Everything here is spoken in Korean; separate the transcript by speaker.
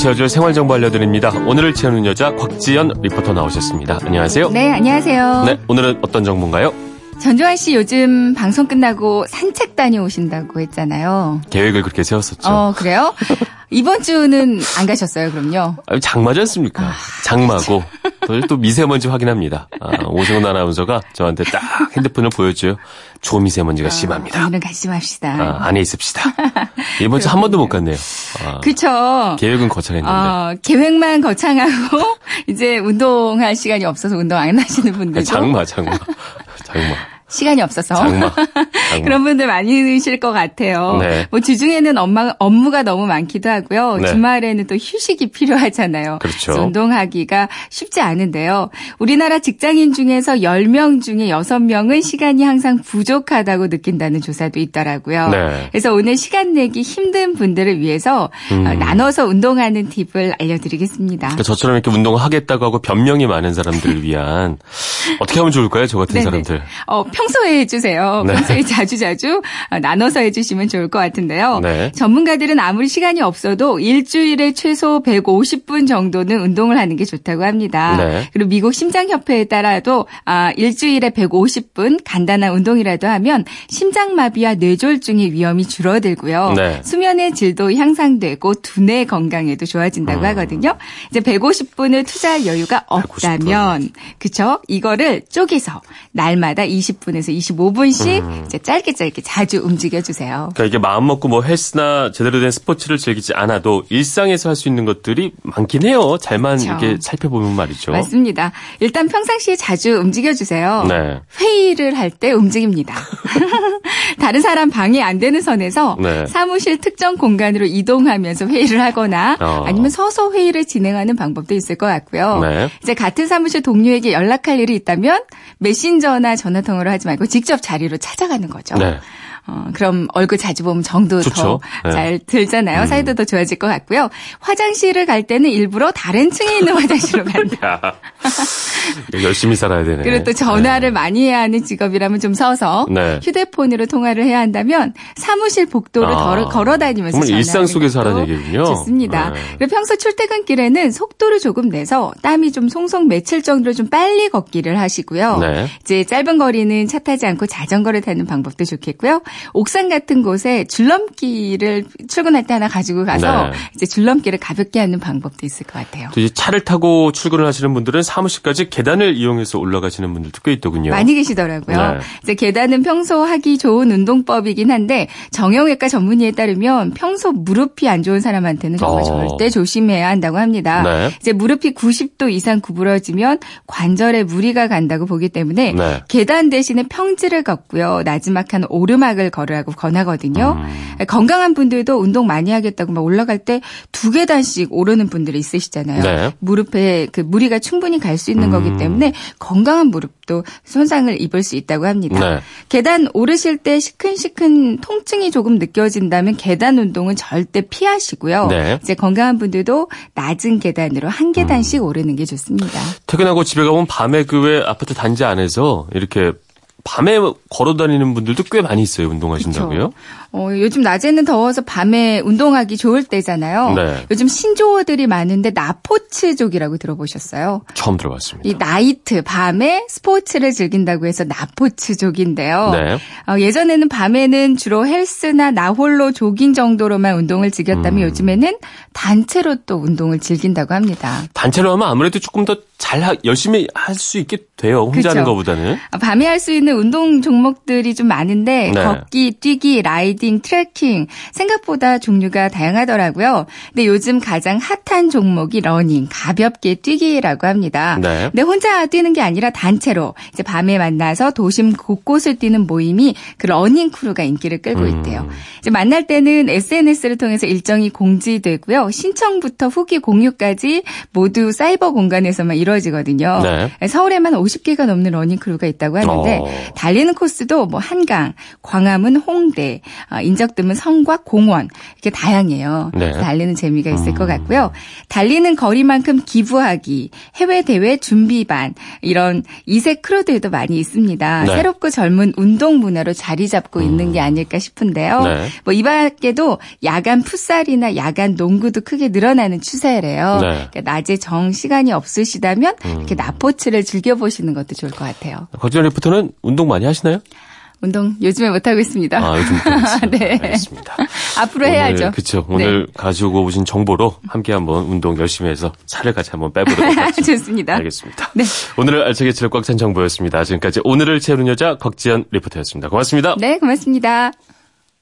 Speaker 1: 채워줄 생활정보 알려드립니다. 오늘을 채우는 여자 곽지연 리포터 나오셨습니다. 안녕하세요.
Speaker 2: 네, 안녕하세요.
Speaker 1: 네, 오늘은 어떤 정보인가요?
Speaker 2: 전조환 씨 요즘 방송 끝나고 산책 다녀오신다고 했잖아요.
Speaker 1: 계획을 그렇게 세웠었죠.
Speaker 2: 어, 그래요? 이번 주는 안 가셨어요, 그럼요?
Speaker 1: 아, 장마지 않습니까?
Speaker 2: 아,
Speaker 1: 장마고 또, 또 미세먼지 확인합니다. 아, 오승훈 아나운서가 저한테 딱 핸드폰을 보여줘요. 초미세먼지가 심합니다.
Speaker 2: 오늘은 같이 맙시다.
Speaker 1: 아, 안에 있읍시다. 이번 주 한 번도 못 갔네요. 아,
Speaker 2: 그쵸.
Speaker 1: 계획은 거창했는데.
Speaker 2: 어, 계획만 거창하고 이제 운동할 시간이 없어서 운동 안 하시는 분들도
Speaker 1: 장마, 장마, 장마.
Speaker 2: 시간이 없어서
Speaker 1: 장마. 장마.
Speaker 2: 그런 분들 많으실 것 같아요.
Speaker 1: 네.
Speaker 2: 뭐 주중에는 엄마, 업무가 너무 많기도 하고요.
Speaker 1: 네.
Speaker 2: 주말에는 또 휴식이 필요하잖아요.
Speaker 1: 그렇죠.
Speaker 2: 운동하기가 쉽지 않은데요. 우리나라 직장인 중에서 10명 중에 6명은 시간이 항상 부족하다고 느낀다는 조사도 있더라고요.
Speaker 1: 네.
Speaker 2: 그래서 오늘 시간 내기 힘든 분들을 위해서
Speaker 1: 음.
Speaker 2: 어, 나눠서 운동하는 팁을 알려드리겠습니다.
Speaker 1: 그러니까 저처럼 이렇게 운동을 하겠다고 하고 변명이 많은 사람들을 위한 어떻게 하면 좋을까요? 저 같은
Speaker 2: 네네.
Speaker 1: 사람들.
Speaker 2: 어, 평소에 해주세요.
Speaker 1: 네.
Speaker 2: 평소에 자주자주 어, 나눠서 해주시면 좋을 것 같은데요.
Speaker 1: 네.
Speaker 2: 전문가들은 아무리 시간이 없어도 일주일에 최소 150분 정도는 운동을 하는 게 좋다고 합니다.
Speaker 1: 네.
Speaker 2: 그리고 미국 심장협회에 따라도 아, 일주일에 150분 간단한 운동이라도 하면 심장마비와 뇌졸중의 위험이 줄어들고요.
Speaker 1: 네.
Speaker 2: 수면의 질도 향상되고 두뇌 건강에도 좋아진다고
Speaker 1: 음.
Speaker 2: 하거든요. 이제 150분을 투자할 여유가
Speaker 1: 150분.
Speaker 2: 없다면 그쵸? 이거 를 쪼개서 날마다 20분에서 25분씩
Speaker 1: 음.
Speaker 2: 이제 짧게 짧게 자주 움직여 주세요.
Speaker 1: 그러니까 이게 마음 먹고 뭐 헬스나 제대로 된 스포츠를 즐기지 않아도 일상에서 할 수 있는 것들이 많긴 해요. 잘만
Speaker 2: 그쵸.
Speaker 1: 이렇게 살펴보면 말이죠.
Speaker 2: 맞습니다. 일단 평상시에 자주 움직여 주세요.
Speaker 1: 네.
Speaker 2: 회의를 할 때 움직입니다. 다른 사람 방해 안 되는 선에서
Speaker 1: 네.
Speaker 2: 사무실 특정 공간으로 이동하면서 회의를 하거나
Speaker 1: 어.
Speaker 2: 아니면 서서 회의를 진행하는 방법도 있을 것 같고요.
Speaker 1: 네.
Speaker 2: 이제 같은 사무실 동료에게 연락할 일이 있다면 메신저나 전화 통화로 하지 말고 직접 자리로 찾아가는 거죠.
Speaker 1: 네.
Speaker 2: 어, 그럼 얼굴 자주 보면 정도
Speaker 1: 좋죠.
Speaker 2: 더
Speaker 1: 네.
Speaker 2: 잘 들잖아요. 사이도 더 좋아질 것 같고요. 화장실을 갈 때는 일부러 다른 층에 있는 화장실로 간다.
Speaker 1: 야, 열심히 살아야 되네.
Speaker 2: 그리고 또 전화를 많이 해야 하는 직업이라면 좀 서서
Speaker 1: 네.
Speaker 2: 휴대폰으로 통화를 해야 한다면 사무실 복도를
Speaker 1: 아,
Speaker 2: 걸어, 다니면서
Speaker 1: 일상 속에서 하라는 얘기군요.
Speaker 2: 좋습니다.
Speaker 1: 네.
Speaker 2: 그리고 평소 출퇴근길에는 속도를 조금 내서 땀이 좀 송송 맺힐 정도로 좀 빨리 걷기를 하시고요.
Speaker 1: 네.
Speaker 2: 이제 짧은 거리는 차 타지 않고 자전거를 타는 방법도 좋겠고요. 옥상 같은 곳에 줄넘기를 출근할 때 하나 가지고 가서
Speaker 1: 네.
Speaker 2: 이제 줄넘기를 가볍게 하는 방법도 있을 것 같아요.
Speaker 1: 또 이제 차를 타고 출근을 하시는 분들은 사무실까지 계단을 이용해서 올라가시는 분들도 꽤 있더군요.
Speaker 2: 많이 계시더라고요.
Speaker 1: 네.
Speaker 2: 이제 계단은 평소 하기 좋은 운동법이긴 한데 정형외과 전문의에 따르면 평소 무릎이 안 좋은 사람한테는 정말
Speaker 1: 어.
Speaker 2: 절대 조심해야 한다고 합니다.
Speaker 1: 네.
Speaker 2: 이제 무릎이 90도 이상 구부러지면 관절에 무리가 간다고 보기 때문에
Speaker 1: 네.
Speaker 2: 계단 대신에 평지를 걷고요. 나지막한 오르막을 걸으라고 권하거든요.
Speaker 1: 음.
Speaker 2: 건강한 분들도 운동 많이 하겠다고 막 올라갈 때 두 계단씩 오르는 분들이 있으시잖아요.
Speaker 1: 네.
Speaker 2: 무릎에 그 무리가 충분히 갈 수 있는 거기
Speaker 1: 음.
Speaker 2: 때문에 건강한 무릎도 손상을 입을 수 있다고 합니다.
Speaker 1: 네.
Speaker 2: 계단 오르실 때 시큰시큰 통증이 조금 느껴진다면 계단 운동은 절대 피하시고요.
Speaker 1: 네.
Speaker 2: 이제 건강한 분들도 낮은 계단으로 한
Speaker 1: 음.
Speaker 2: 계단씩 오르는 게 좋습니다.
Speaker 1: 퇴근하고 집에 가면 밤에 그외 아파트 단지 안에서 이렇게 밤에 걸어 다니는 분들도 꽤 많이 있어요. 운동하신다고요?
Speaker 2: 어, 요즘 낮에는 더워서 밤에 운동하기 좋을 때잖아요.
Speaker 1: 네.
Speaker 2: 요즘 신조어들이 많은데 나포츠족이라고 들어보셨어요?
Speaker 1: 처음 들어봤습니다.
Speaker 2: 이 나이트 밤에 스포츠를 즐긴다고 해서 나포츠족인데요.
Speaker 1: 네.
Speaker 2: 어, 예전에는 밤에는 주로 헬스나 나홀로 조깅 정도로만 운동을 즐겼다면
Speaker 1: 음.
Speaker 2: 요즘에는 단체로 또 운동을 즐긴다고 합니다.
Speaker 1: 단체로 하면 아무래도 조금 더 잘 열심히 할 수 있게 돼요. 혼자 하는
Speaker 2: 그쵸.
Speaker 1: 것보다는.
Speaker 2: 아, 밤에 할 수 있는 운동 종목들이 좀 많은데
Speaker 1: 네.
Speaker 2: 걷기, 뛰기, riding, 트레킹 생각보다 종류가 다양하더라고요. 근데 요즘 가장 핫한 종목이 러닝, 가볍게 뛰기라고 합니다.
Speaker 1: 네.
Speaker 2: 근데 혼자 뛰는 게 아니라 단체로 이제 밤에 만나서 도심 곳곳을 뛰는 모임이 그 러닝 crew가 인기를 끌고
Speaker 1: 음.
Speaker 2: 있대요. 이제 만날 때는 SNS를 통해서 일정이 공지되고요. 신청부터 후기 공유까지 모두 사이버 공간에서만 이루어집니다. 이루어지거든요.
Speaker 1: 네.
Speaker 2: 서울에만 50개가 넘는 러닝 crew가 있다고 하는데
Speaker 1: 어.
Speaker 2: 달리는 코스도 뭐 한강, 광화문, 홍대, 어, 인적 드문 성곽 공원 이렇게 다양해요.
Speaker 1: 네.
Speaker 2: 달리는 재미가 있을
Speaker 1: 음.
Speaker 2: 것 같고요. 달리는 거리만큼 기부하기, 해외 대회 준비반 이런 이색 crew들도 많이 있습니다.
Speaker 1: 네.
Speaker 2: 새롭고 젊은 운동 문화로 자리 잡고 있는 게 아닐까 싶은데요.
Speaker 1: 네.
Speaker 2: 뭐이 밖에도 야간 풋살이나 야간 농구도 크게 늘어나는 추세래요.
Speaker 1: 네.
Speaker 2: 그러니까 낮에 정 시간이 없으시다면
Speaker 1: 음.
Speaker 2: 이렇게 나포츠를 즐겨 보시는 것도 좋을 것 같아요.
Speaker 1: 곽지연 리포터는 운동 많이 하시나요?
Speaker 2: 운동 요즘에 못하고 있습니다.
Speaker 1: 아, 요즘.
Speaker 2: 네.
Speaker 1: 알겠습니다.
Speaker 2: 앞으로 해야죠.
Speaker 1: 그렇죠.
Speaker 2: 네.
Speaker 1: 오늘 가지고 오신 정보로 함께 한번 운동 열심히 해서 살을 같이 한번 빼보도록 하죠.
Speaker 2: 좋습니다.
Speaker 1: 알겠습니다.
Speaker 2: 네.
Speaker 1: 오늘 알차게 칠꽉찬 정보였습니다. 지금까지 오늘을 채우는 여자 곽지연 리포터였습니다. 고맙습니다.
Speaker 2: 네, 고맙습니다.